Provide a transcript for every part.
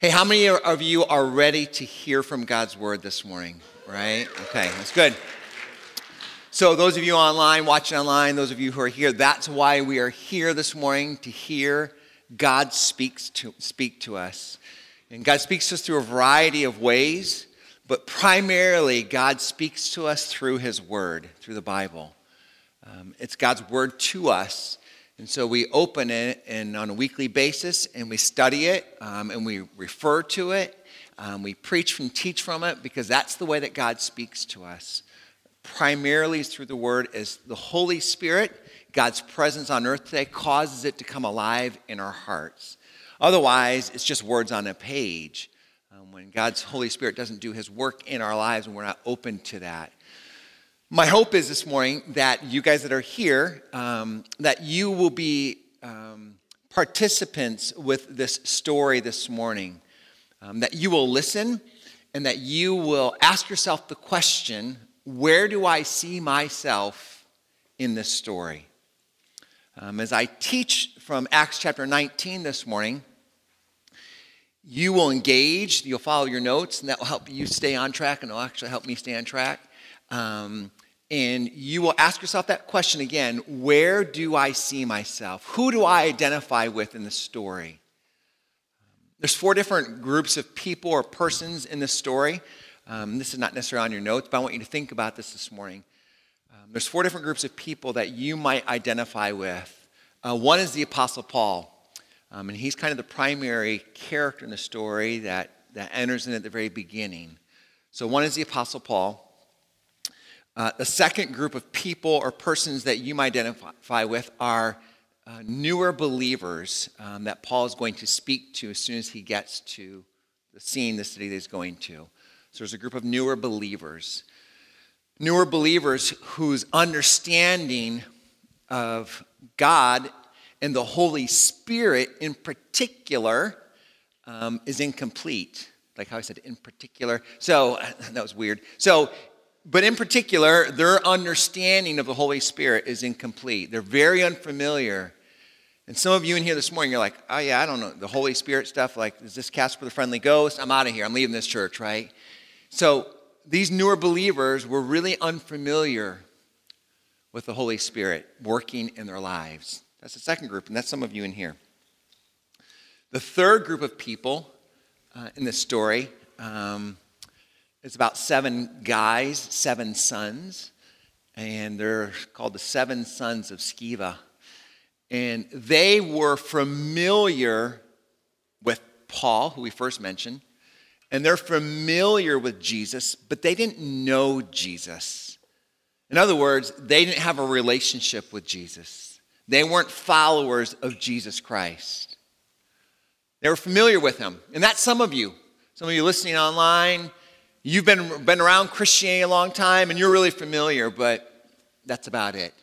Hey, how many of you are ready to hear from God's word this morning? Right? Okay, that's good. So, those of you online, watching online, those of you who are here, that's why we are here this morning to hear God speaks to, speak to us. And God speaks to us through a variety of ways, but primarily, God speaks to us through His Word, through the Bible. Um, it's God's Word to us and so we open it and on a weekly basis and we study it um, and we refer to it. Um, we preach and teach from it because that's the way that God speaks to us. Primarily through the Word as the Holy Spirit, God's presence on earth today causes it to come alive in our hearts. Otherwise, it's just words on a page. Um, when God's Holy Spirit doesn't do His work in our lives and we're not open to that. My hope is this morning that you guys that are here, um, that you will be um, participants with this story this morning, um, that you will listen and that you will ask yourself the question where do I see myself in this story? Um, as I teach from Acts chapter 19 this morning, you will engage, you'll follow your notes, and that will help you stay on track, and it'll actually help me stay on track. Um, and you will ask yourself that question again where do I see myself? Who do I identify with in the story? There's four different groups of people or persons in this story. Um, this is not necessarily on your notes, but I want you to think about this this morning. Um, there's four different groups of people that you might identify with. Uh, one is the Apostle Paul, um, and he's kind of the primary character in the story that, that enters in at the very beginning. So, one is the Apostle Paul. Uh, the second group of people or persons that you might identify with are uh, newer believers um, that Paul is going to speak to as soon as he gets to the scene, the city that he's going to. So there's a group of newer believers. Newer believers whose understanding of God and the Holy Spirit in particular um, is incomplete. Like how I said, in particular. So that was weird. So but in particular, their understanding of the Holy Spirit is incomplete. They're very unfamiliar. And some of you in here this morning, you're like, oh, yeah, I don't know. The Holy Spirit stuff, like, is this Casper the Friendly Ghost? I'm out of here. I'm leaving this church, right? So these newer believers were really unfamiliar with the Holy Spirit working in their lives. That's the second group, and that's some of you in here. The third group of people uh, in this story, um, it's about seven guys, seven sons, and they're called the seven sons of Sceva. And they were familiar with Paul, who we first mentioned, and they're familiar with Jesus, but they didn't know Jesus. In other words, they didn't have a relationship with Jesus. They weren't followers of Jesus Christ. They were familiar with him. And that's some of you. Some of you listening online, You've been, been around Christianity a long time and you're really familiar, but that's about it.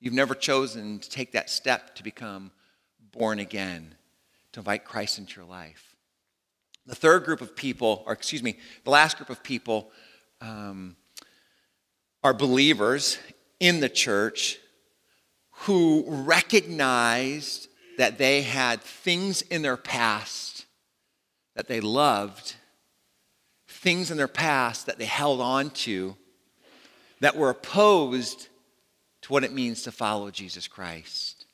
You've never chosen to take that step to become born again, to invite Christ into your life. The third group of people, or excuse me, the last group of people um, are believers in the church who recognized that they had things in their past that they loved things in their past that they held on to that were opposed to what it means to follow Jesus Christ.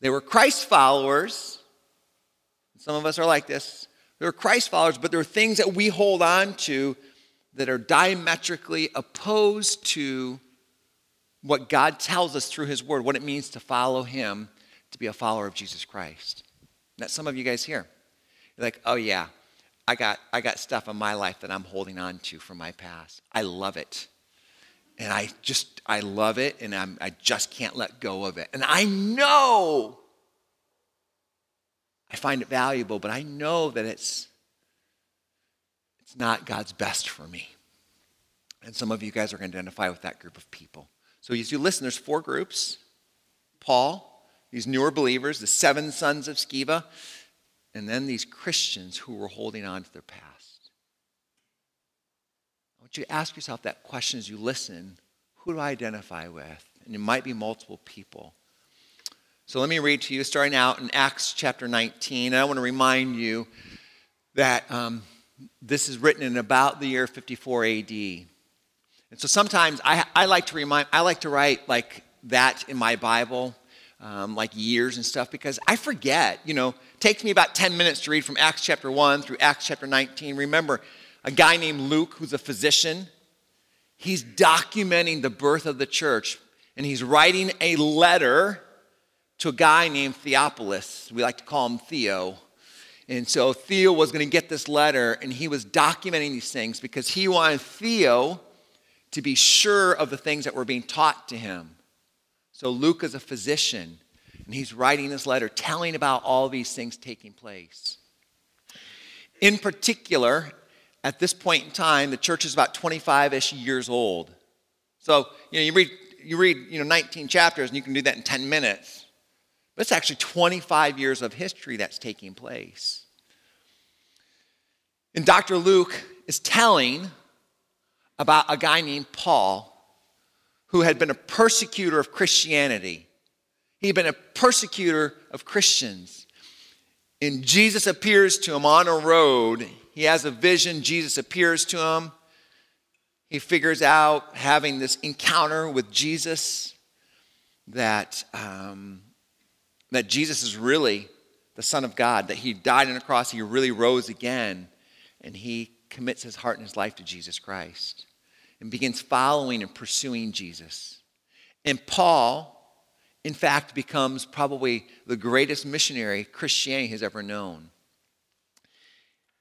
They were Christ followers. Some of us are like this. They were Christ followers, but there are things that we hold on to that are diametrically opposed to what God tells us through His Word, what it means to follow Him, to be a follower of Jesus Christ. That's some of you guys here. You're like, oh, yeah, I got, I got stuff in my life that I'm holding on to from my past. I love it. And I just, I love it, and I'm, I just can't let go of it. And I know I find it valuable, but I know that it's, it's not God's best for me. And some of you guys are going to identify with that group of people. So as you listen, there's four groups Paul, these newer believers, the seven sons of Sceva, and then these Christians who were holding on to their past. I want you to ask yourself that question as you listen who do I identify with? And it might be multiple people. So let me read to you, starting out in Acts chapter 19. And I want to remind you that um, this is written in about the year 54 AD. And so sometimes I, I like to remind, I like to write like that in my Bible, um, like years and stuff, because I forget. You know, takes me about 10 minutes to read from Acts chapter 1 through Acts chapter 19. Remember, a guy named Luke, who's a physician, he's documenting the birth of the church, and he's writing a letter to a guy named Theophilus. We like to call him Theo. And so Theo was going to get this letter, and he was documenting these things because he wanted Theo to be sure of the things that were being taught to him. So Luke is a physician, and he's writing this letter telling about all these things taking place. In particular, at this point in time, the church is about 25 ish years old. So, you know, you read, you read, you know, 19 chapters and you can do that in 10 minutes. But it's actually 25 years of history that's taking place. And Dr. Luke is telling about a guy named Paul who had been a persecutor of Christianity. He had been a persecutor of Christians. And Jesus appears to him on a road. He has a vision. Jesus appears to him. He figures out, having this encounter with Jesus, that um, that Jesus is really the Son of God, that he died on a cross, he really rose again, and he commits his heart and his life to Jesus Christ and begins following and pursuing Jesus. And Paul, in fact, becomes probably the greatest missionary Christianity has ever known.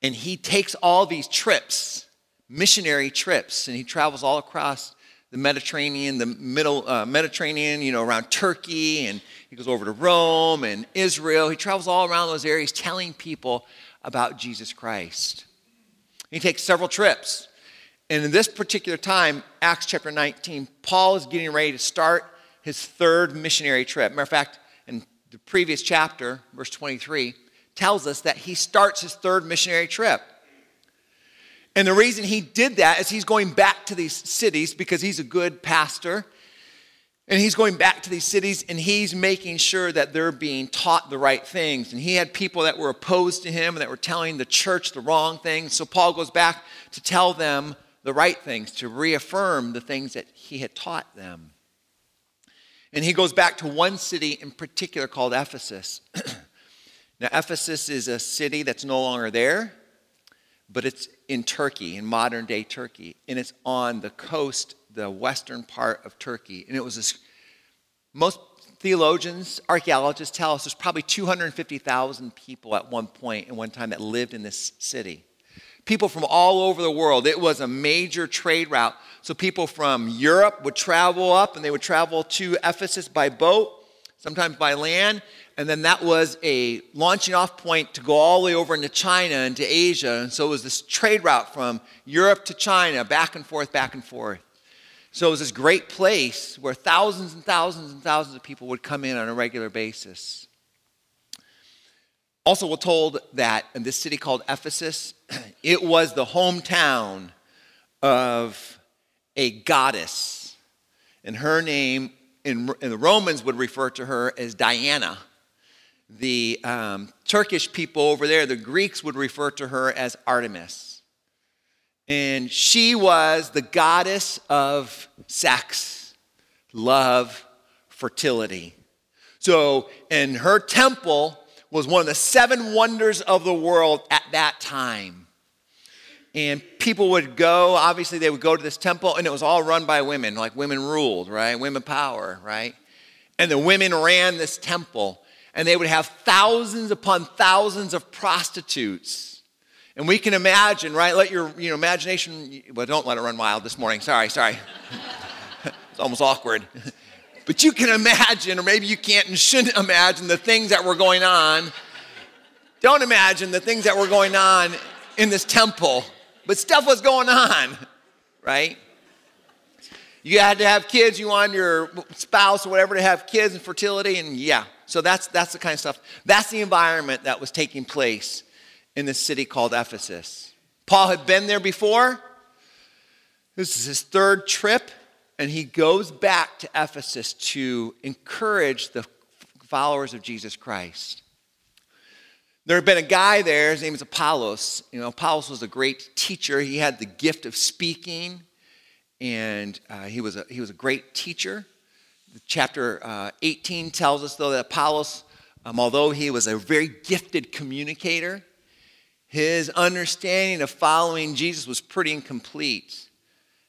And he takes all these trips, missionary trips, and he travels all across the Mediterranean, the middle uh, Mediterranean, you know, around Turkey, and he goes over to Rome and Israel. He travels all around those areas telling people about Jesus Christ. He takes several trips. And in this particular time, Acts chapter 19, Paul is getting ready to start his third missionary trip. Matter of fact, in the previous chapter, verse 23, tells us that he starts his third missionary trip. And the reason he did that is he's going back to these cities because he's a good pastor. And he's going back to these cities and he's making sure that they're being taught the right things. And he had people that were opposed to him and that were telling the church the wrong things. So Paul goes back to tell them the right things, to reaffirm the things that he had taught them. And he goes back to one city in particular called Ephesus. now, Ephesus is a city that's no longer there but it's in Turkey, in modern day Turkey, and it's on the coast, the western part of Turkey. And it was this, most theologians, archaeologists tell us there's probably 250,000 people at one point in one time that lived in this city. People from all over the world. It was a major trade route. So people from Europe would travel up and they would travel to Ephesus by boat, sometimes by land, and then that was a launching off point to go all the way over into China and to Asia. And so it was this trade route from Europe to China, back and forth, back and forth. So it was this great place where thousands and thousands and thousands of people would come in on a regular basis. Also, we're told that in this city called Ephesus, it was the hometown of a goddess. And her name, in, in the Romans would refer to her as Diana the um, Turkish people over there, the Greeks would refer to her as Artemis. And she was the goddess of sex, love, fertility. So, in her temple was one of the seven wonders of the world at that time. And people would go, obviously, they would go to this temple, and it was all run by women, like women ruled, right? Women power, right? And the women ran this temple and they would have thousands upon thousands of prostitutes. And we can imagine, right? Let your you know, imagination, well, don't let it run wild this morning. Sorry, sorry. it's almost awkward. But you can imagine, or maybe you can't and shouldn't imagine the things that were going on. Don't imagine the things that were going on in this temple, but stuff was going on, right? You had to have kids, you wanted your spouse or whatever to have kids and fertility, and yeah, so that's, that's the kind of stuff. That's the environment that was taking place in this city called Ephesus. Paul had been there before. This is his third trip, and he goes back to Ephesus to encourage the followers of Jesus Christ. There had been a guy there, his name is Apollos. You know, Apollos was a great teacher. He had the gift of speaking, and uh, he, was a, he was a great teacher. Chapter uh, 18 tells us, though, that Apollos, um, although he was a very gifted communicator, his understanding of following Jesus was pretty incomplete.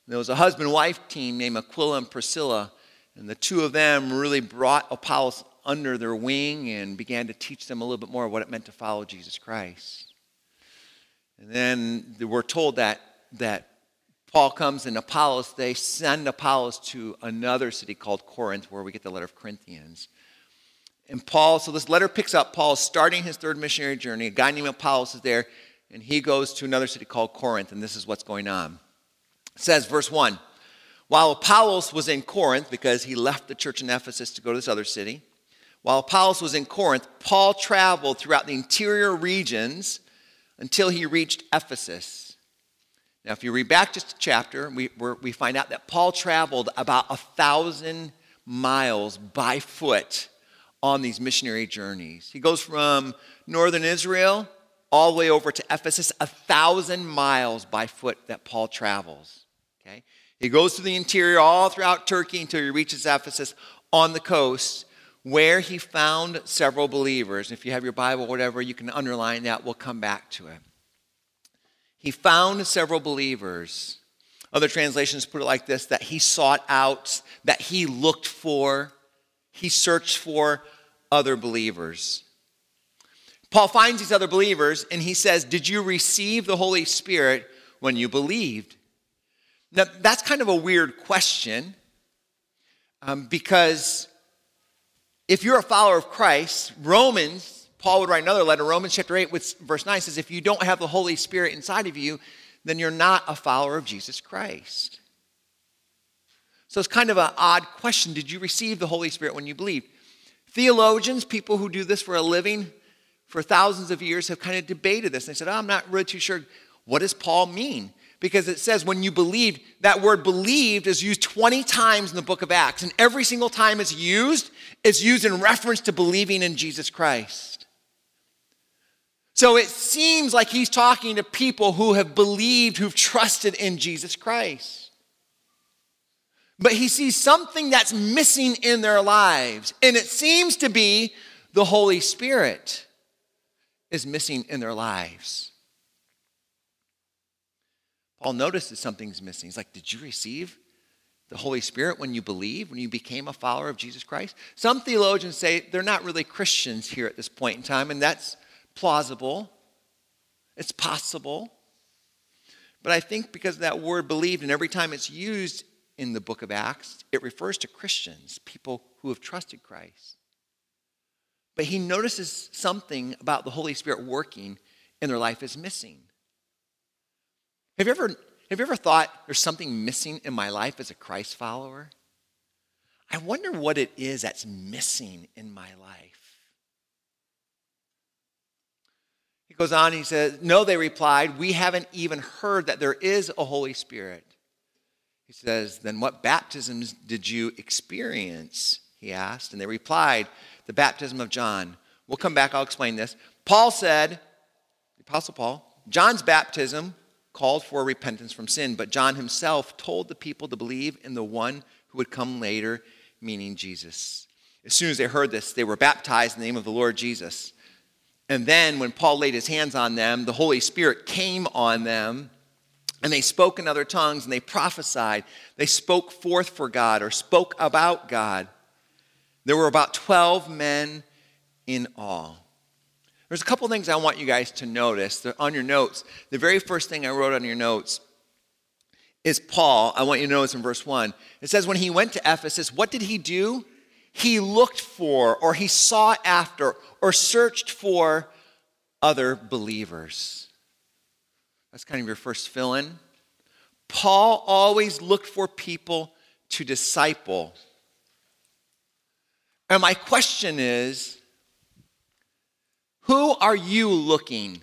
There was a husband wife team named Aquila and Priscilla, and the two of them really brought Apollos under their wing and began to teach them a little bit more of what it meant to follow Jesus Christ. And then we're told that, that Paul comes and Apollos, they send Apollos to another city called Corinth, where we get the letter of Corinthians. And Paul, so this letter picks up Paul starting his third missionary journey. A guy named Apollos is there, and he goes to another city called Corinth, and this is what's going on. Says, verse 1 While Apollos was in Corinth, because he left the church in Ephesus to go to this other city, while Apollos was in Corinth, Paul traveled throughout the interior regions until he reached Ephesus. Now, if you read back just a chapter, we, we find out that Paul traveled about a thousand miles by foot on these missionary journeys. He goes from northern Israel all the way over to Ephesus, a thousand miles by foot that Paul travels. Okay? He goes through the interior all throughout Turkey until he reaches Ephesus on the coast, where he found several believers. If you have your Bible, whatever, you can underline that. We'll come back to it. He found several believers. Other translations put it like this that he sought out, that he looked for, he searched for other believers. Paul finds these other believers and he says, Did you receive the Holy Spirit when you believed? Now, that's kind of a weird question um, because if you're a follower of Christ, Romans, Paul would write another letter, Romans chapter 8, with verse 9 says, if you don't have the Holy Spirit inside of you, then you're not a follower of Jesus Christ. So it's kind of an odd question. Did you receive the Holy Spirit when you believed? Theologians, people who do this for a living for thousands of years, have kind of debated this. They said, oh, I'm not really too sure. What does Paul mean? Because it says when you believed, that word believed is used 20 times in the book of Acts. And every single time it's used, it's used in reference to believing in Jesus Christ. So it seems like he's talking to people who have believed, who've trusted in Jesus Christ. But he sees something that's missing in their lives, and it seems to be the Holy Spirit is missing in their lives. Paul that something's missing. He's like, Did you receive the Holy Spirit when you believe, when you became a follower of Jesus Christ? Some theologians say they're not really Christians here at this point in time, and that's plausible. It's possible. But I think because that word believed, and every time it's used in the book of Acts, it refers to Christians, people who have trusted Christ. But he notices something about the Holy Spirit working in their life is missing. Have you ever, have you ever thought there's something missing in my life as a Christ follower? I wonder what it is that's missing in my life. He goes on, he says, No, they replied, we haven't even heard that there is a Holy Spirit. He says, Then what baptisms did you experience? He asked. And they replied, The baptism of John. We'll come back, I'll explain this. Paul said, the Apostle Paul, John's baptism called for repentance from sin, but John himself told the people to believe in the one who would come later, meaning Jesus. As soon as they heard this, they were baptized in the name of the Lord Jesus. And then, when Paul laid his hands on them, the Holy Spirit came on them, and they spoke in other tongues and they prophesied. They spoke forth for God or spoke about God. There were about 12 men in all. There's a couple things I want you guys to notice They're on your notes. The very first thing I wrote on your notes is Paul. I want you to notice in verse 1. It says, When he went to Ephesus, what did he do? He looked for, or he sought after, or searched for other believers. That's kind of your first fill in. Paul always looked for people to disciple. And my question is who are you looking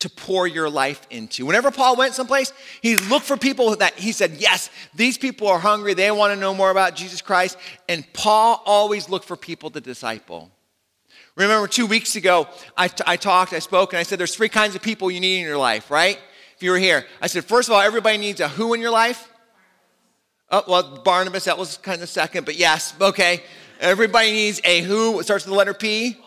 to pour your life into? Whenever Paul went someplace, he looked for people that he said, Yes, these people are hungry. They want to know more about Jesus Christ. And Paul always looked for people to disciple. Remember, two weeks ago, I, t- I talked, I spoke, and I said there's three kinds of people you need in your life, right? If you were here, I said, first of all, everybody needs a who in your life? Oh, well, Barnabas, that was kind of second, but yes, okay. Everybody needs a who, it starts with the letter P.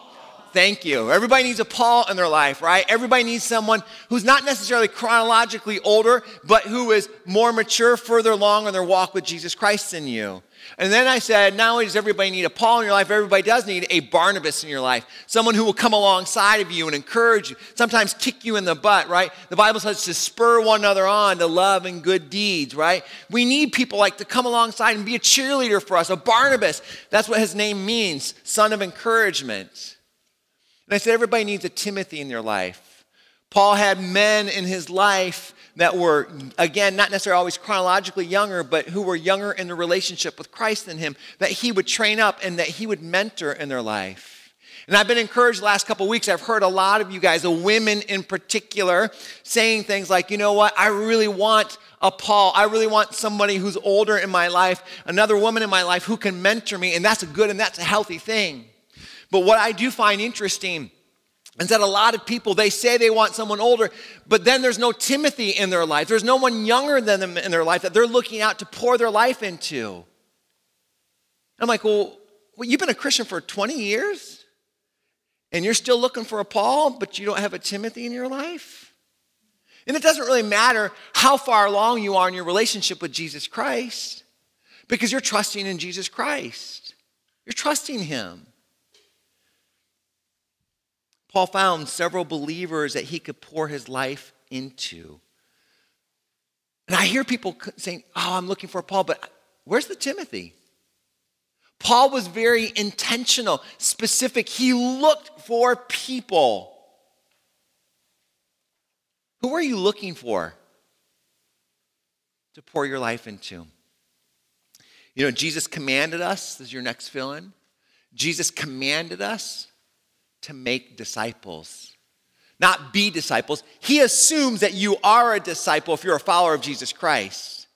Thank you. Everybody needs a Paul in their life, right? Everybody needs someone who's not necessarily chronologically older, but who is more mature, further along in their walk with Jesus Christ than you. And then I said, not only does everybody need a Paul in your life, everybody does need a Barnabas in your life. Someone who will come alongside of you and encourage you, sometimes kick you in the butt, right? The Bible says to spur one another on to love and good deeds, right? We need people like to come alongside and be a cheerleader for us, a Barnabas. That's what his name means, son of encouragement. And I said, everybody needs a Timothy in their life. Paul had men in his life that were, again, not necessarily always chronologically younger, but who were younger in the relationship with Christ than him, that he would train up and that he would mentor in their life. And I've been encouraged the last couple weeks. I've heard a lot of you guys, the women in particular, saying things like, you know what, I really want a Paul. I really want somebody who's older in my life, another woman in my life who can mentor me. And that's a good and that's a healthy thing. But what I do find interesting is that a lot of people they say they want someone older but then there's no timothy in their life. There's no one younger than them in their life that they're looking out to pour their life into. I'm like well, well you've been a christian for 20 years and you're still looking for a paul but you don't have a timothy in your life? And it doesn't really matter how far along you are in your relationship with jesus christ because you're trusting in jesus christ. You're trusting him Paul found several believers that he could pour his life into. And I hear people saying, Oh, I'm looking for Paul, but where's the Timothy? Paul was very intentional, specific. He looked for people. Who are you looking for to pour your life into? You know, Jesus commanded us, this is your next fill in. Jesus commanded us to make disciples, not be disciples. He assumes that you are a disciple if you're a follower of Jesus Christ.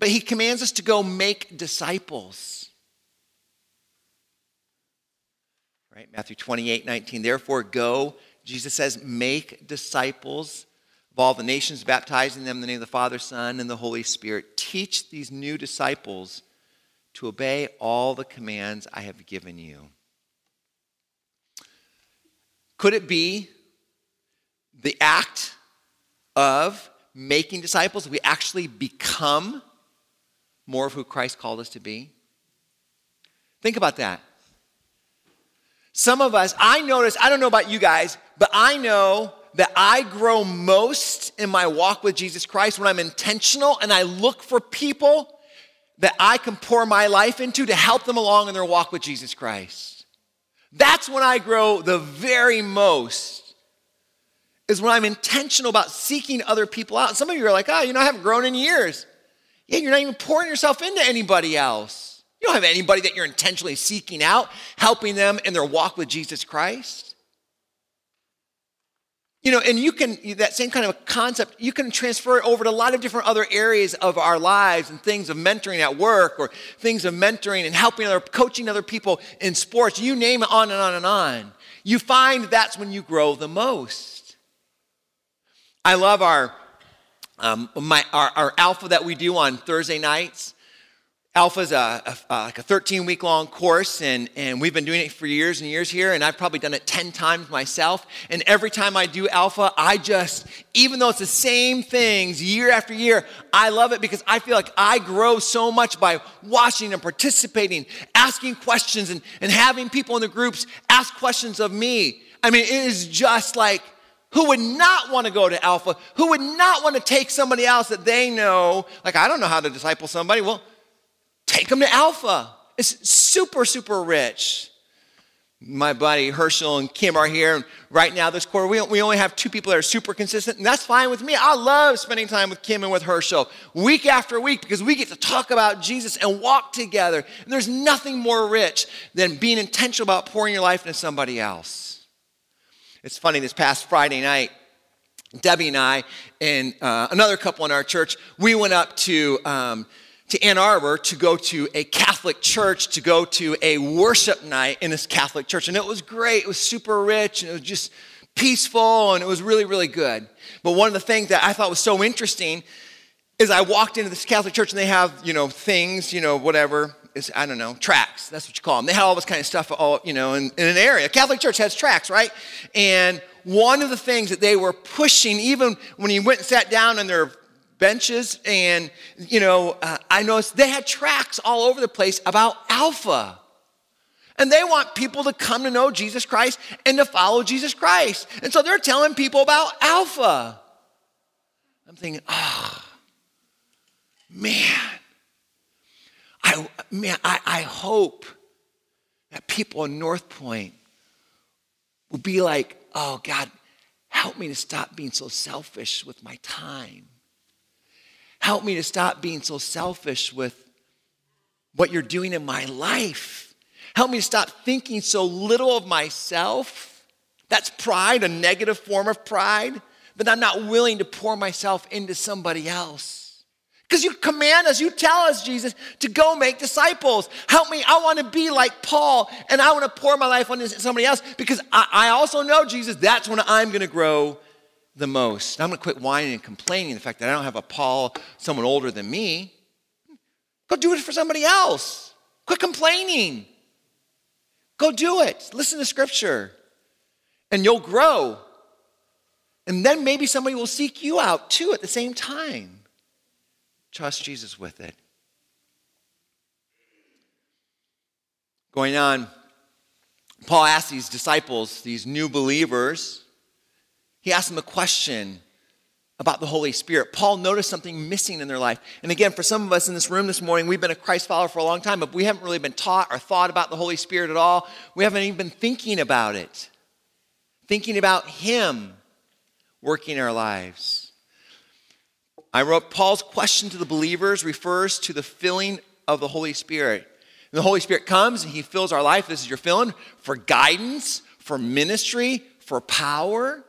But he commands us to go make disciples. Right? Matthew 28 19. Therefore, go, Jesus says, make disciples of all the nations, baptizing them in the name of the Father, Son, and the Holy Spirit. Teach these new disciples to obey all the commands I have given you. Could it be the act of making disciples? We actually become more of who Christ called us to be? Think about that. Some of us, I notice, I don't know about you guys, but I know that I grow most in my walk with Jesus Christ when I'm intentional and I look for people that I can pour my life into to help them along in their walk with Jesus Christ. That's when I grow the very most, is when I'm intentional about seeking other people out. Some of you are like, oh, you know, I haven't grown in years. Yeah, you're not even pouring yourself into anybody else. You don't have anybody that you're intentionally seeking out, helping them in their walk with Jesus Christ. You know, and you can, that same kind of concept, you can transfer it over to a lot of different other areas of our lives and things of mentoring at work or things of mentoring and helping other, coaching other people in sports. You name it on and on and on. You find that's when you grow the most. I love our, um, my, our, our alpha that we do on Thursday nights. Alpha is a, a, like a 13 week long course, and, and we've been doing it for years and years here, and I've probably done it 10 times myself. And every time I do Alpha, I just, even though it's the same things year after year, I love it because I feel like I grow so much by watching and participating, asking questions, and, and having people in the groups ask questions of me. I mean, it is just like, who would not want to go to Alpha? Who would not want to take somebody else that they know? Like, I don't know how to disciple somebody. Well, Take them to Alpha. It's super, super rich. My buddy Herschel and Kim are here. And right now, this quarter, we, we only have two people that are super consistent, and that's fine with me. I love spending time with Kim and with Herschel week after week because we get to talk about Jesus and walk together. And there's nothing more rich than being intentional about pouring your life into somebody else. It's funny, this past Friday night, Debbie and I and uh, another couple in our church, we went up to. Um, to Ann Arbor to go to a Catholic church, to go to a worship night in this Catholic church. And it was great. It was super rich and it was just peaceful and it was really, really good. But one of the things that I thought was so interesting is I walked into this Catholic church and they have, you know, things, you know, whatever. Is, I don't know, tracks. That's what you call them. They had all this kind of stuff, all, you know, in, in an area. Catholic church has tracks, right? And one of the things that they were pushing, even when you went and sat down in their benches, and, you know, uh, I noticed they had tracks all over the place about Alpha. And they want people to come to know Jesus Christ and to follow Jesus Christ. And so they're telling people about Alpha. I'm thinking, oh, man. I, man, I, I hope that people in North Point will be like, oh, God, help me to stop being so selfish with my time. Help me to stop being so selfish with what you're doing in my life. Help me to stop thinking so little of myself. That's pride, a negative form of pride, that I'm not willing to pour myself into somebody else. Because you command us, you tell us, Jesus, to go make disciples. Help me. I want to be like Paul, and I want to pour my life on somebody else because I, I also know, Jesus, that's when I'm going to grow the most. I'm going to quit whining and complaining the fact that I don't have a Paul, someone older than me. Go do it for somebody else. Quit complaining. Go do it. Listen to scripture, and you'll grow. And then maybe somebody will seek you out too at the same time. Trust Jesus with it. Going on, Paul asked these disciples, these new believers, he asked them a question about the Holy Spirit. Paul noticed something missing in their life. And again, for some of us in this room this morning, we've been a Christ follower for a long time, but we haven't really been taught or thought about the Holy Spirit at all. We haven't even been thinking about it, thinking about Him working in our lives. I wrote Paul's question to the believers refers to the filling of the Holy Spirit. And the Holy Spirit comes and he fills our life. This is your filling for guidance, for ministry, for power.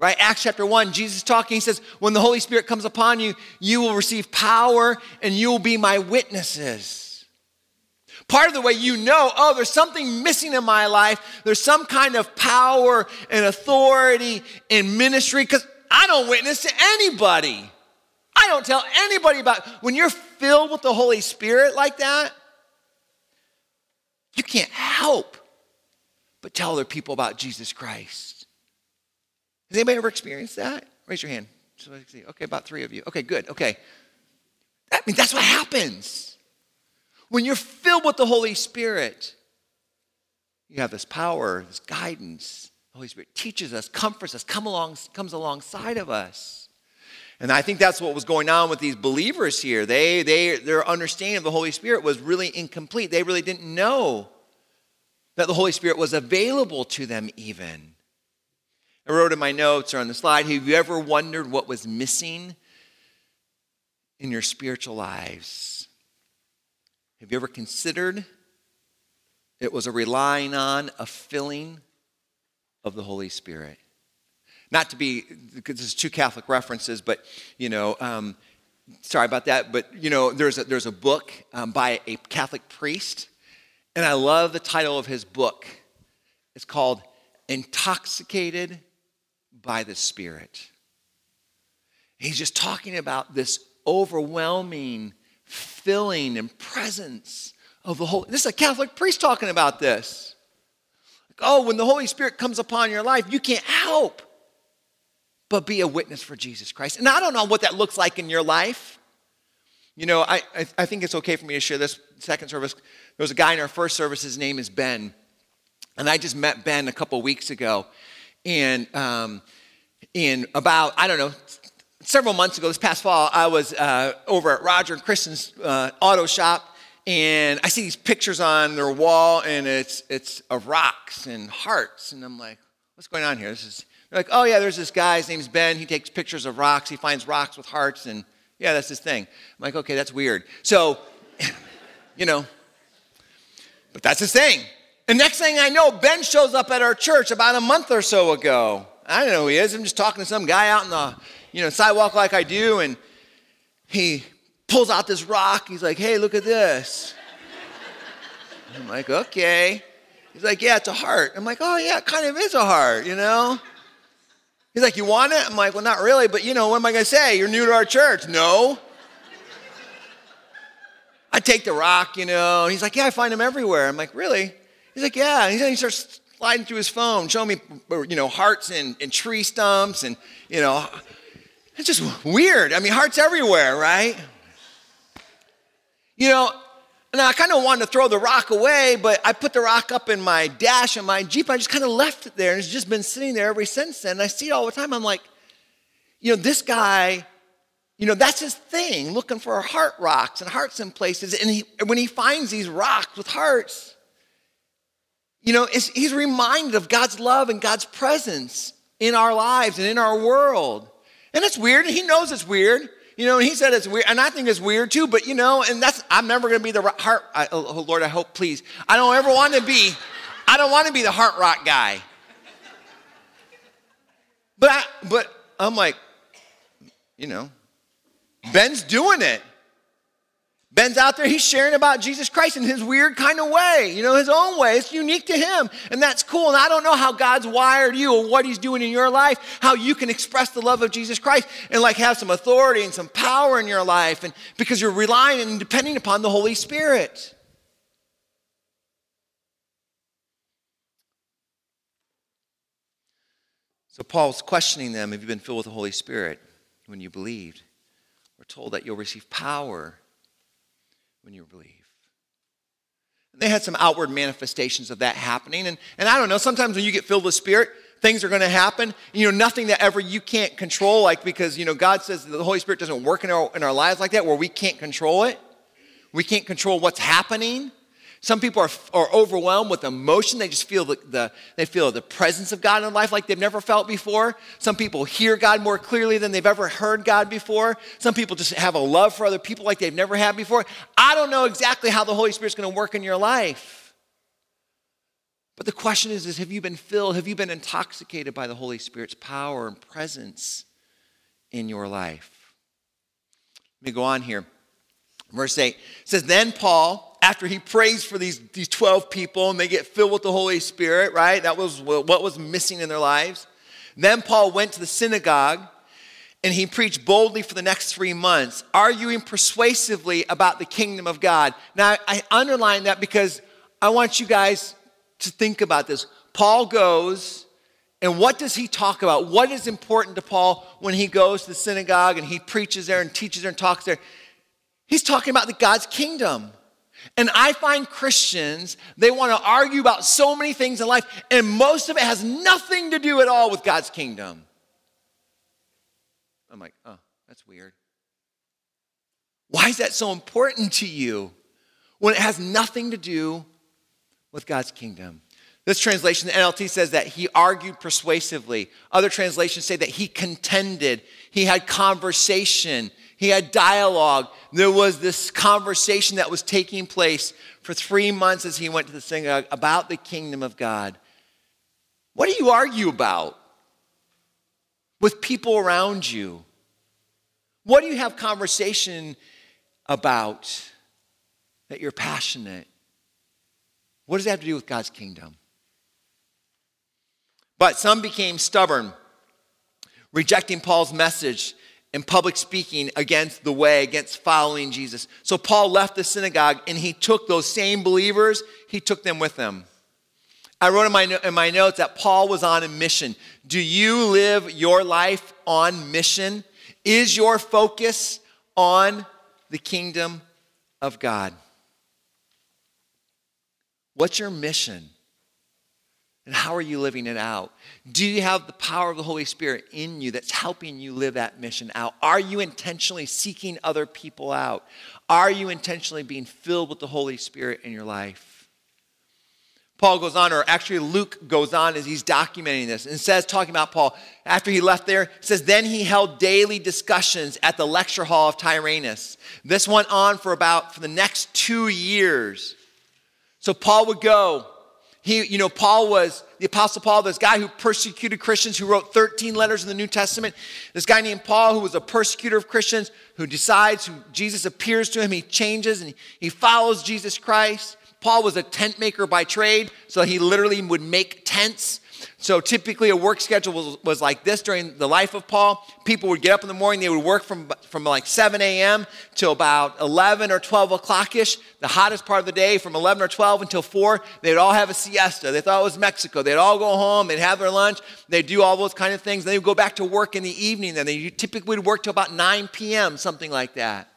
Right? Acts chapter 1, Jesus talking, he says, When the Holy Spirit comes upon you, you will receive power and you will be my witnesses. Part of the way you know, oh, there's something missing in my life, there's some kind of power and authority in ministry, because I don't witness to anybody. I don't tell anybody about when you're filled with the Holy Spirit like that, you can't help but tell other people about Jesus Christ. Has anybody ever experienced that? Raise your hand. Okay, about three of you. Okay, good. Okay. I mean, that's what happens. When you're filled with the Holy Spirit, you have this power, this guidance. The Holy Spirit teaches us, comforts us, come along, comes alongside of us. And I think that's what was going on with these believers here. They, they, their understanding of the Holy Spirit was really incomplete. They really didn't know that the Holy Spirit was available to them, even. I wrote in my notes or on the slide have you ever wondered what was missing in your spiritual lives? Have you ever considered it was a relying on, a filling of the Holy Spirit? Not to be, because there's two Catholic references, but, you know, um, sorry about that, but, you know, there's a, there's a book um, by a Catholic priest, and I love the title of his book. It's called Intoxicated by the Spirit. He's just talking about this overwhelming filling and presence of the Holy. This is a Catholic priest talking about this. Oh, when the Holy Spirit comes upon your life, you can't help but be a witness for Jesus Christ. And I don't know what that looks like in your life. You know, I, I, I, think it's okay for me to share this second service. There was a guy in our first service, his name is Ben. And I just met Ben a couple weeks ago. And um, in about, I don't know, several months ago, this past fall, I was uh, over at Roger and Kristen's uh, auto shop. And I see these pictures on their wall, and it's, it's of rocks and hearts. And I'm like, what's going on here? This is they're like, oh, yeah, there's this guy, his name's Ben. He takes pictures of rocks. He finds rocks with hearts, and yeah, that's his thing. I'm like, okay, that's weird. So, you know, but that's his thing. And next thing I know, Ben shows up at our church about a month or so ago. I don't know who he is. I'm just talking to some guy out in the you know sidewalk like I do, and he pulls out this rock. He's like, hey, look at this. I'm like, okay. He's like, yeah, it's a heart. I'm like, oh, yeah, it kind of is a heart, you know? He's like, you want it? I'm like, well, not really, but you know, what am I going to say? You're new to our church. No. I take the rock, you know. He's like, yeah, I find them everywhere. I'm like, really? He's like, yeah. And he starts sliding through his phone, showing me, you know, hearts and, and tree stumps and, you know, it's just weird. I mean, hearts everywhere, right? You know, and I kind of wanted to throw the rock away, but I put the rock up in my dash of my Jeep. I just kind of left it there, and it's just been sitting there ever since then. And I see it all the time. I'm like, you know, this guy, you know, that's his thing, looking for heart rocks and hearts in places. And he, when he finds these rocks with hearts, you know, he's reminded of God's love and God's presence in our lives and in our world. And it's weird, and he knows it's weird. You know, and he said it's weird, and I think it's weird too, but you know, and that's, I'm never gonna be the heart, I, oh, oh Lord, I hope, please. I don't ever want to be, I don't want to be the heart rock guy. But I, but I'm like, you know, Ben's doing it. Ben's out there, he's sharing about Jesus Christ in his weird kind of way, you know, his own way. It's unique to him, and that's cool. And I don't know how God's wired you or what he's doing in your life, how you can express the love of Jesus Christ and like have some authority and some power in your life, and because you're relying and depending upon the Holy Spirit. So Paul's questioning them Have you been filled with the Holy Spirit when you believed? We're told that you'll receive power when you believe. And they had some outward manifestations of that happening. And, and I don't know, sometimes when you get filled with Spirit, things are going to happen. You know, nothing that ever you can't control, like because, you know, God says the Holy Spirit doesn't work in our, in our lives like that where we can't control it. We can't control what's happening. Some people are, are overwhelmed with emotion. They just feel the, the, they feel the presence of God in life like they've never felt before. Some people hear God more clearly than they've ever heard God before. Some people just have a love for other people like they've never had before. I don't know exactly how the Holy Spirit's going to work in your life. But the question is, is have you been filled? Have you been intoxicated by the Holy Spirit's power and presence in your life? Let me go on here. Verse 8 says, Then Paul after he prays for these, these 12 people and they get filled with the Holy Spirit, right? That was what was missing in their lives. Then Paul went to the synagogue and he preached boldly for the next three months, arguing persuasively about the kingdom of God. Now, I underline that because I want you guys to think about this. Paul goes, and what does he talk about? What is important to Paul when he goes to the synagogue and he preaches there and teaches there and talks there? He's talking about the God's kingdom. And I find Christians, they want to argue about so many things in life, and most of it has nothing to do at all with God's kingdom. I'm like, oh, that's weird. Why is that so important to you when it has nothing to do with God's kingdom? This translation, the NLT says that he argued persuasively. Other translations say that he contended, he had conversation, he had dialogue. There was this conversation that was taking place for three months as he went to the synagogue about the kingdom of God. What do you argue about with people around you? What do you have conversation about that you're passionate? What does that have to do with God's kingdom? But some became stubborn, rejecting Paul's message in public speaking against the way, against following Jesus. So Paul left the synagogue and he took those same believers, he took them with him. I wrote in my, in my notes that Paul was on a mission. Do you live your life on mission? Is your focus on the kingdom of God? What's your mission? And how are you living it out? Do you have the power of the Holy Spirit in you that's helping you live that mission out? Are you intentionally seeking other people out? Are you intentionally being filled with the Holy Spirit in your life? Paul goes on, or actually Luke goes on as he's documenting this and says, talking about Paul, after he left there, says, then he held daily discussions at the lecture hall of Tyrannus. This went on for about for the next two years. So Paul would go He, you know, Paul was the Apostle Paul, this guy who persecuted Christians, who wrote 13 letters in the New Testament. This guy named Paul, who was a persecutor of Christians, who decides, who Jesus appears to him, he changes and he follows Jesus Christ. Paul was a tent maker by trade, so he literally would make tents. So typically, a work schedule was, was like this during the life of Paul. People would get up in the morning, they would work from, from like 7 a.m. till about 11 or 12 o'clock ish, the hottest part of the day, from 11 or 12 until 4. They'd all have a siesta. They thought it was Mexico. They'd all go home, they'd have their lunch, they'd do all those kind of things. Then they would go back to work in the evening. Then they typically would work till about 9 p.m., something like that.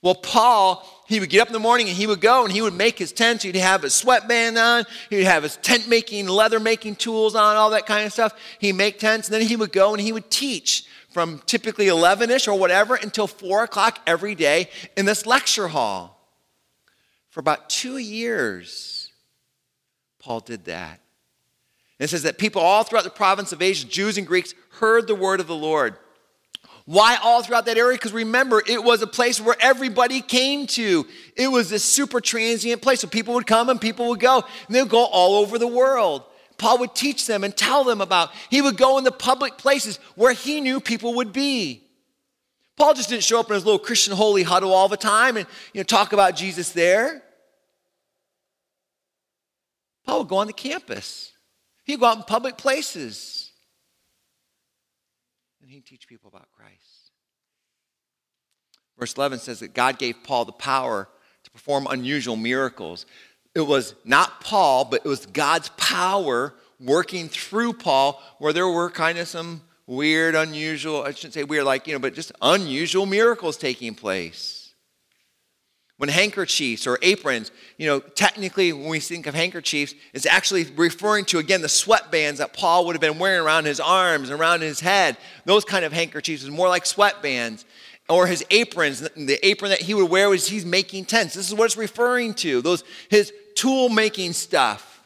Well, Paul, he would get up in the morning and he would go and he would make his tents. He'd have his sweatband on. He'd have his tent making, leather making tools on, all that kind of stuff. He'd make tents and then he would go and he would teach from typically 11 ish or whatever until 4 o'clock every day in this lecture hall. For about two years, Paul did that. And it says that people all throughout the province of Asia, Jews and Greeks, heard the word of the Lord. Why all throughout that area? Because remember, it was a place where everybody came to. It was this super transient place. So people would come and people would go, and they would go all over the world. Paul would teach them and tell them about. He would go in the public places where he knew people would be. Paul just didn't show up in his little Christian holy huddle all the time and you know, talk about Jesus there. Paul would go on the campus. He'd go out in public places. And he'd teach people about Verse 11 says that God gave Paul the power to perform unusual miracles. It was not Paul, but it was God's power working through Paul where there were kind of some weird, unusual, I shouldn't say weird, like, you know, but just unusual miracles taking place. When handkerchiefs or aprons, you know, technically when we think of handkerchiefs, it's actually referring to, again, the sweatbands that Paul would have been wearing around his arms and around his head. Those kind of handkerchiefs is more like sweatbands or his aprons, the apron that he would wear was he's making tents. This is what it's referring to, those his tool making stuff.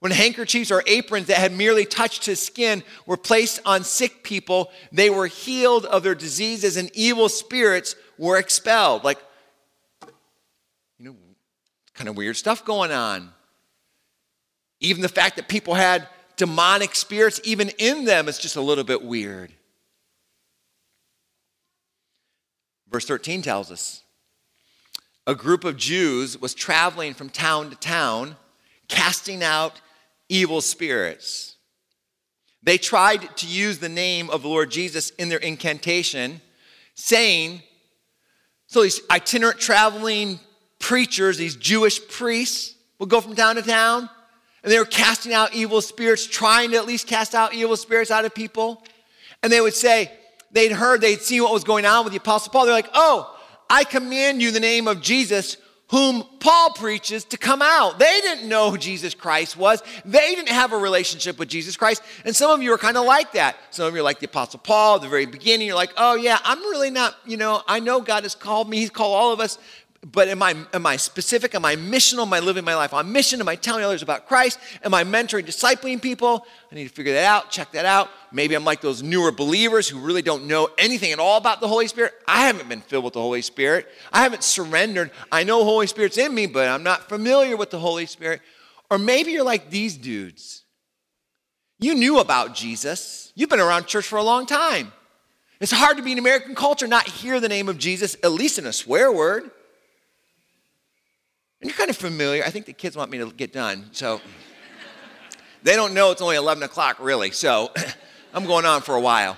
When handkerchiefs or aprons that had merely touched his skin were placed on sick people, they were healed of their diseases and evil spirits were expelled. Like, you know, kind of weird stuff going on. Even the fact that people had demonic spirits, even in them, is just a little bit weird. Verse 13 tells us a group of Jews was traveling from town to town, casting out evil spirits. They tried to use the name of the Lord Jesus in their incantation, saying, so these itinerant traveling preachers, these Jewish priests, would go from town to town, and they were casting out evil spirits, trying to at least cast out evil spirits out of people. And they would say, they'd heard, they'd seen what was going on with the Apostle Paul. They're like, oh, I command you in the name of Jesus, whom Paul preaches, to come out. They didn't know who Jesus Christ was. They didn't have a relationship with Jesus Christ. And some of you are kind of like that. Some of you are like the Apostle Paul at the very beginning. You're like, oh, yeah, I'm really not, you know, I know God has called me. He's called all of us, but am I, am I specific? Am I missional? Am I living my life on mission? Am I telling others about Christ? Am I mentoring, discipling people? I need to figure that out, check that out. Maybe I'm like those newer believers who really don't know anything at all about the Holy Spirit. I haven't been filled with the Holy Spirit. I haven't surrendered. I know Holy Spirit's in me, but I'm not familiar with the Holy Spirit. Or maybe you're like these dudes. You knew about Jesus. You've been around church for a long time. It's hard to be in American culture, not hear the name of Jesus, at least in a swear word. And you're kind of familiar. I think the kids want me to get done. So they don't know it's only 11 o'clock, really. So I'm going on for a while.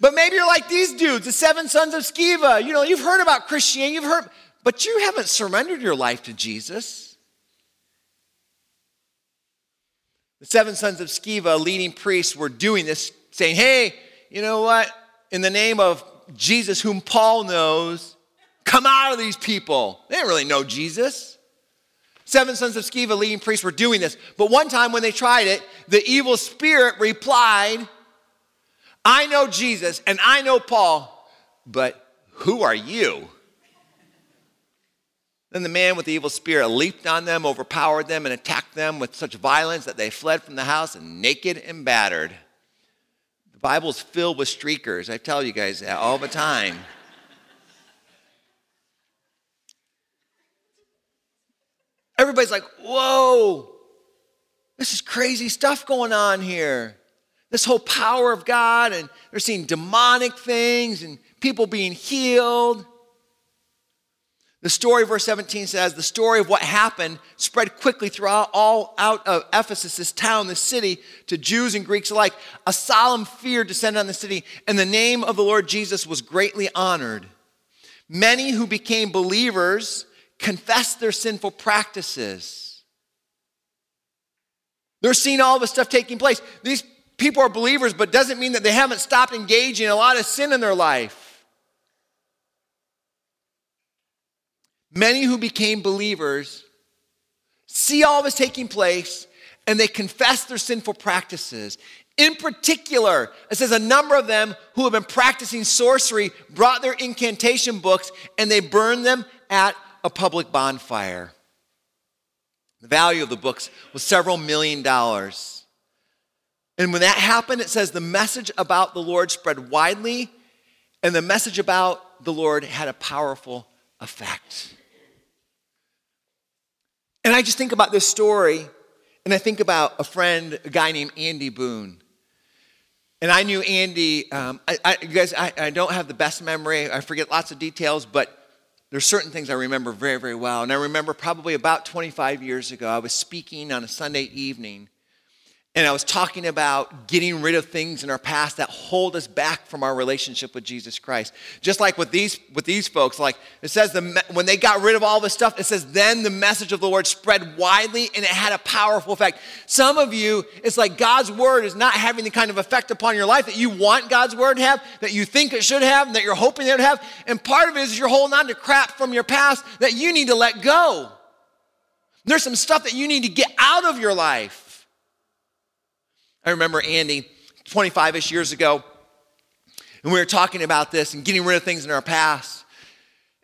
But maybe you're like these dudes, the seven sons of Sceva. You know, you've heard about Christianity, you've heard, but you haven't surrendered your life to Jesus. The seven sons of Sceva, leading priests, were doing this, saying, hey, you know what? In the name of Jesus, whom Paul knows, Come out of these people. They didn't really know Jesus. Seven sons of Sceva, leading priests, were doing this. But one time when they tried it, the evil spirit replied, I know Jesus and I know Paul, but who are you? Then the man with the evil spirit leaped on them, overpowered them, and attacked them with such violence that they fled from the house naked and battered. The Bible's filled with streakers. I tell you guys that all the time. Everybody's like, whoa. this is crazy stuff going on here. This whole power of God, and they're seeing demonic things and people being healed. The story, verse 17 says, the story of what happened spread quickly throughout all out of Ephesus, this town, this city, to Jews and Greeks alike. A solemn fear descended on the city, and the name of the Lord Jesus was greatly honored. Many who became believers confessed their sinful practices. They're seeing all this stuff taking place. These people are believers, but doesn't mean that they haven't stopped engaging in a lot of sin in their life. Many who became believers see all this taking place and they confess their sinful practices. In particular, it says a number of them who have been practicing sorcery brought their incantation books and they burned them at a public bonfire. The value of the books was several million dollars. And when that happened, it says the message about the Lord spread widely, and the message about the Lord had a powerful effect. And I just think about this story, and I think about a friend, a guy named Andy Boone. And I knew Andy, um, I, I, you guys, I, I don't have the best memory. I forget lots of details, but there's certain things I remember very, very well. And I remember probably about 25 years ago, I was speaking on a Sunday evening and I was talking about getting rid of things in our past that hold us back from our relationship with Jesus Christ. Just like with these, with these folks, like it says, the, when they got rid of all this stuff, it says, then the message of the Lord spread widely and it had a powerful effect. Some of you, it's like God's word is not having the kind of effect upon your life that you want God's word to have, that you think it should have, and that you're hoping it would have. And part of it is you're holding on to crap from your past that you need to let go. There's some stuff that you need to get out of your life. I remember Andy 25 ish years ago, and we were talking about this and getting rid of things in our past.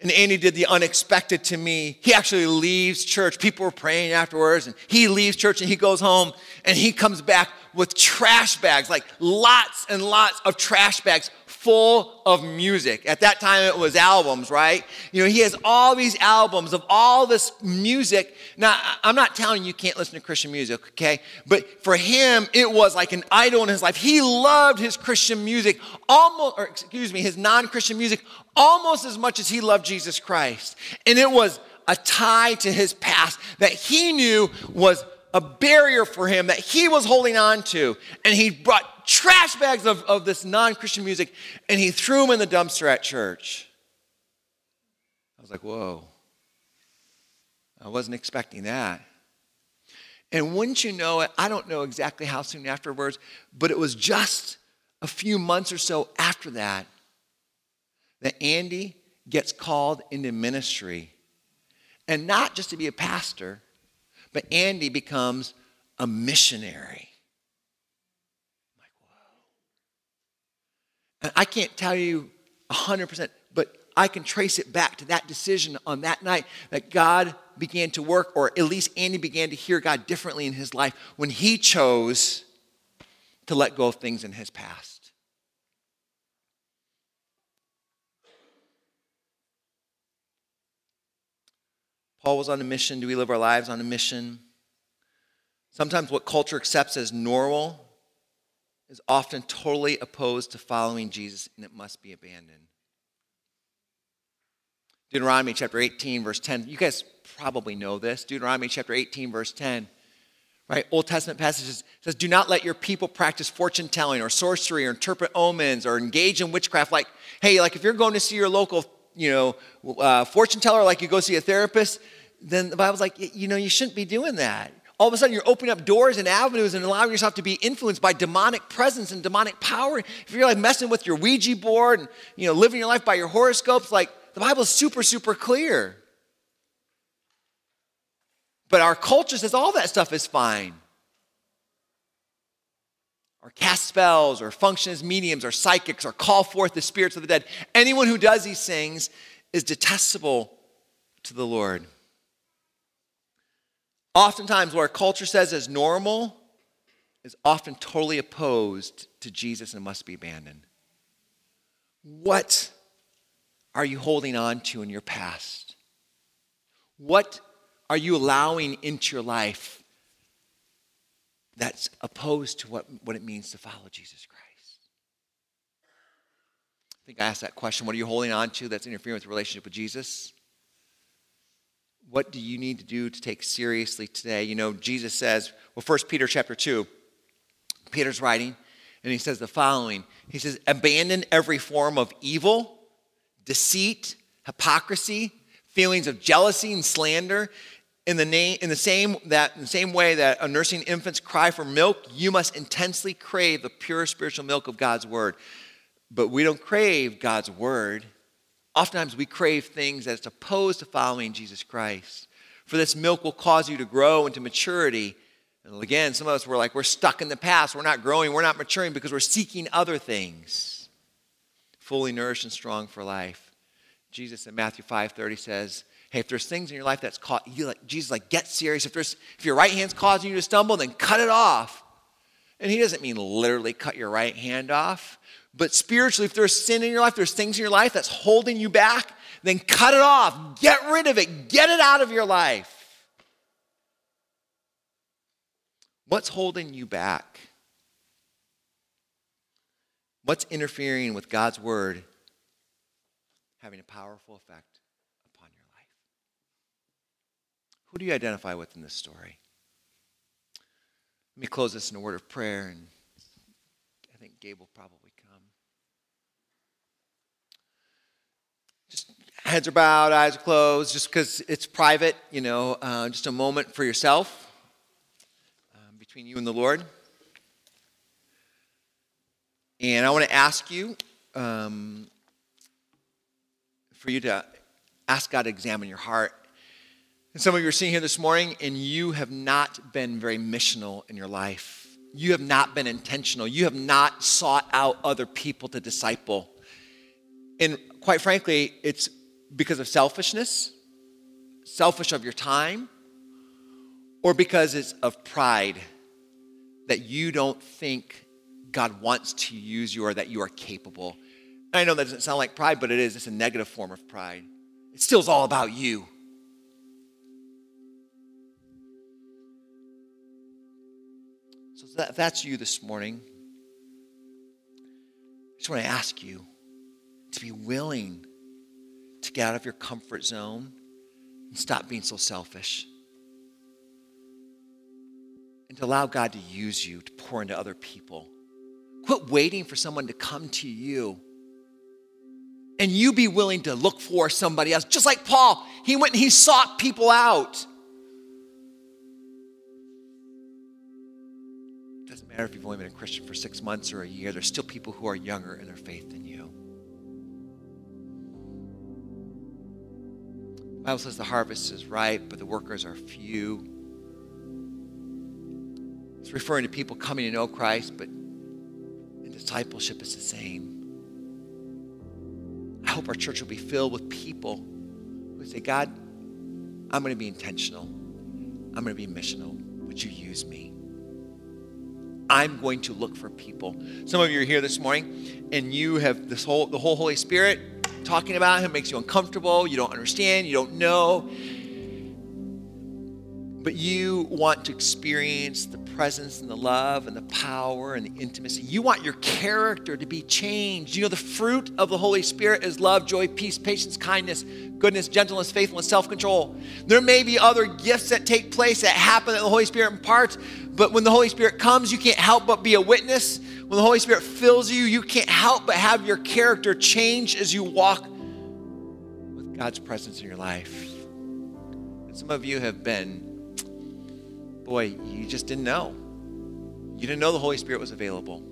And Andy did the unexpected to me. He actually leaves church. People were praying afterwards, and he leaves church and he goes home and he comes back with trash bags, like lots and lots of trash bags full of music. At that time, it was albums, right? You know, he has all these albums of all this music. Now, I'm not telling you you can't listen to Christian music, okay? But for him, it was like an idol in his life. He loved his Christian music almost, or excuse me, his non Christian music almost as much as he loved Jesus Christ. And it was a tie to his past that he knew was a barrier for him that he was holding on to. And he brought trash bags of, of this non Christian music and he threw them in the dumpster at church. I was like, whoa. I wasn't expecting that. And wouldn't you know it, I don't know exactly how soon afterwards, but it was just a few months or so after that that Andy gets called into ministry. And not just to be a pastor, but Andy becomes a missionary. I'm like, whoa. And I can't tell you 100%, but I can trace it back to that decision on that night that God began to work, or at least Andy began to hear God differently in his life when he chose to let go of things in his past. Paul was on a mission. Do we live our lives on a mission? Sometimes what culture accepts as normal is often totally opposed to following Jesus and it must be abandoned. Deuteronomy chapter 18, verse 10. You guys probably know this. Deuteronomy chapter 18, verse 10. Right? Old Testament passages says, Do not let your people practice fortune telling or sorcery or interpret omens or engage in witchcraft. Like, hey, like if you're going to see your local you know, uh, fortune teller like you go see a therapist, then the Bible's like, you know, you shouldn't be doing that. All of a sudden, you're opening up doors and avenues and allowing yourself to be influenced by demonic presence and demonic power. If you're like messing with your Ouija board and, you know, living your life by your horoscopes, like the Bible is super, super clear. But our culture says all that stuff is fine. Or cast spells, or function as mediums, or psychics, or call forth the spirits of the dead. Anyone who does these things is detestable to the Lord. Oftentimes, what our culture says is normal is often totally opposed to Jesus and must be abandoned. What are you holding on to in your past? What are you allowing into your life that's opposed to what, what it means to follow Jesus Christ? I think I asked that question. What are you holding on to that's interfering with the relationship with Jesus? What do you need to do to take seriously today? You know, Jesus says, well, First Peter chapter 2, Peter's writing, and he says the following He says, Abandon every form of evil, deceit, hypocrisy, feelings of jealousy and slander. In the, name, in, the same, that, in the same way that a nursing infant's cry for milk, you must intensely crave the pure spiritual milk of God's word. But we don't crave God's word. Oftentimes we crave things that's opposed to following Jesus Christ. For this milk will cause you to grow into maturity. And again, some of us were like, we're stuck in the past. We're not growing, we're not maturing because we're seeking other things. Fully nourished and strong for life. Jesus in Matthew 5:30 says, Hey, if there's things in your life that's caught you like Jesus, like get serious. If there's if your right hand's causing you to stumble, then cut it off. And he doesn't mean literally cut your right hand off, but spiritually, if there's sin in your life, there's things in your life that's holding you back, then cut it off. Get rid of it. Get it out of your life. What's holding you back? What's interfering with God's word having a powerful effect upon your life? Who do you identify with in this story? Let me close this in a word of prayer, and I think Gabe will probably come. Just heads are bowed, eyes are closed, just because it's private, you know, uh, just a moment for yourself um, between you and the Lord. And I want to ask you um, for you to ask God to examine your heart and some of you are sitting here this morning and you have not been very missional in your life. You have not been intentional. You have not sought out other people to disciple. And quite frankly, it's because of selfishness, selfish of your time, or because it's of pride that you don't think God wants to use you or that you are capable. And I know that doesn't sound like pride, but it is. It's a negative form of pride. It still is all about you. So that, that's you this morning. I just want to ask you to be willing to get out of your comfort zone and stop being so selfish. And to allow God to use you to pour into other people. Quit waiting for someone to come to you. And you be willing to look for somebody else. Just like Paul, he went and he sought people out. Doesn't matter if you've only been a Christian for six months or a year, there's still people who are younger in their faith than you. Bible says the harvest is ripe, but the workers are few. It's referring to people coming to know Christ, but in discipleship is the same. I hope our church will be filled with people who say, God, I'm going to be intentional. I'm going to be missional. Would you use me? I'm going to look for people. Some of you are here this morning and you have this whole the whole Holy Spirit talking about him makes you uncomfortable, you don't understand, you don't know. But you want to experience the presence and the love and the power and the intimacy. You want your character to be changed. You know, the fruit of the Holy Spirit is love, joy, peace, patience, kindness, goodness, gentleness, faithfulness, self control. There may be other gifts that take place that happen that the Holy Spirit imparts, but when the Holy Spirit comes, you can't help but be a witness. When the Holy Spirit fills you, you can't help but have your character change as you walk with God's presence in your life. And some of you have been, boy, you just didn't know. You didn't know the Holy Spirit was available.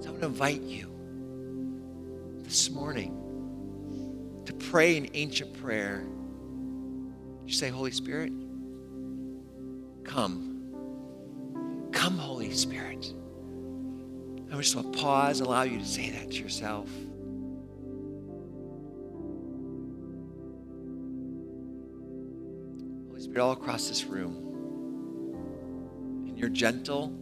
So I want to invite you this morning to pray an ancient prayer. You say, Holy Spirit, Come. Come, Holy Spirit. I just want to pause, allow you to say that to yourself. Holy Spirit, all across this room, in your gentle,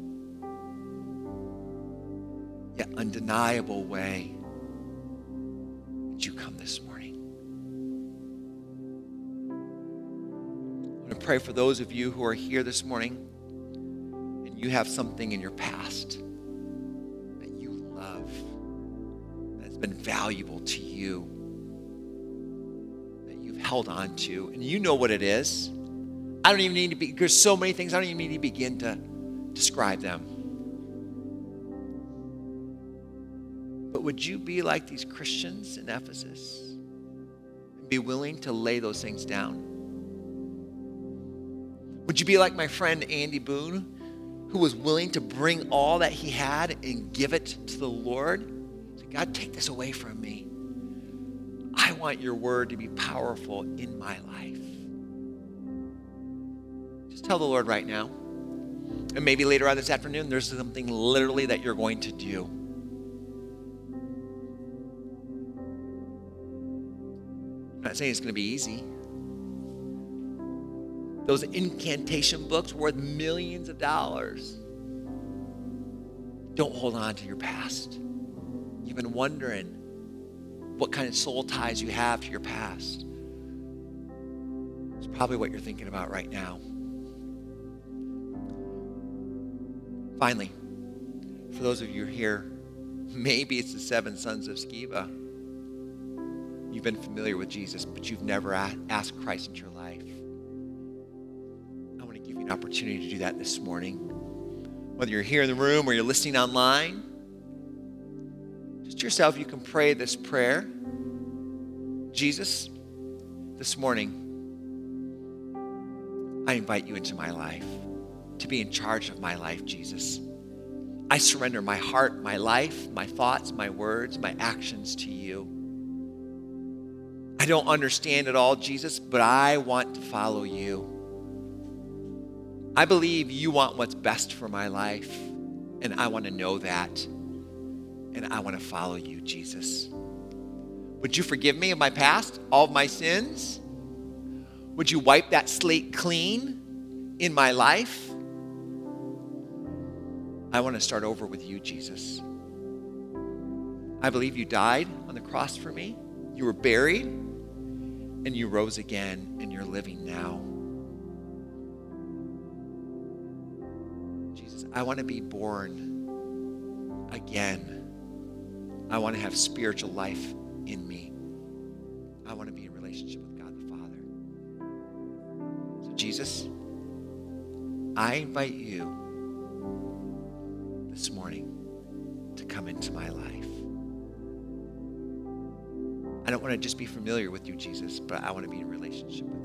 yet undeniable way, would you come this morning? I'm going to pray for those of you who are here this morning you have something in your past that you love, that's been valuable to you, that you've held on to, and you know what it is. I don't even need to be, there's so many things, I don't even need to begin to describe them. But would you be like these Christians in Ephesus and be willing to lay those things down? Would you be like my friend Andy Boone, who was willing to bring all that he had and give it to the Lord? God, take this away from me. I want your word to be powerful in my life. Just tell the Lord right now. And maybe later on this afternoon, there's something literally that you're going to do. I'm not saying it's going to be easy. Those incantation books worth millions of dollars. Don't hold on to your past. You've been wondering what kind of soul ties you have to your past. It's probably what you're thinking about right now. Finally, for those of you here, maybe it's the seven sons of Sceva. You've been familiar with Jesus, but you've never asked Christ into your life. Opportunity to do that this morning. Whether you're here in the room or you're listening online, just yourself, you can pray this prayer. Jesus, this morning, I invite you into my life to be in charge of my life, Jesus. I surrender my heart, my life, my thoughts, my words, my actions to you. I don't understand it all, Jesus, but I want to follow you. I believe you want what's best for my life, and I want to know that. And I want to follow you, Jesus. Would you forgive me of my past, all of my sins? Would you wipe that slate clean in my life? I want to start over with you, Jesus. I believe you died on the cross for me. You were buried and you rose again and you're living now. I want to be born again. I want to have spiritual life in me. I want to be in relationship with God the Father. So, Jesus, I invite you this morning to come into my life. I don't want to just be familiar with you, Jesus, but I want to be in relationship with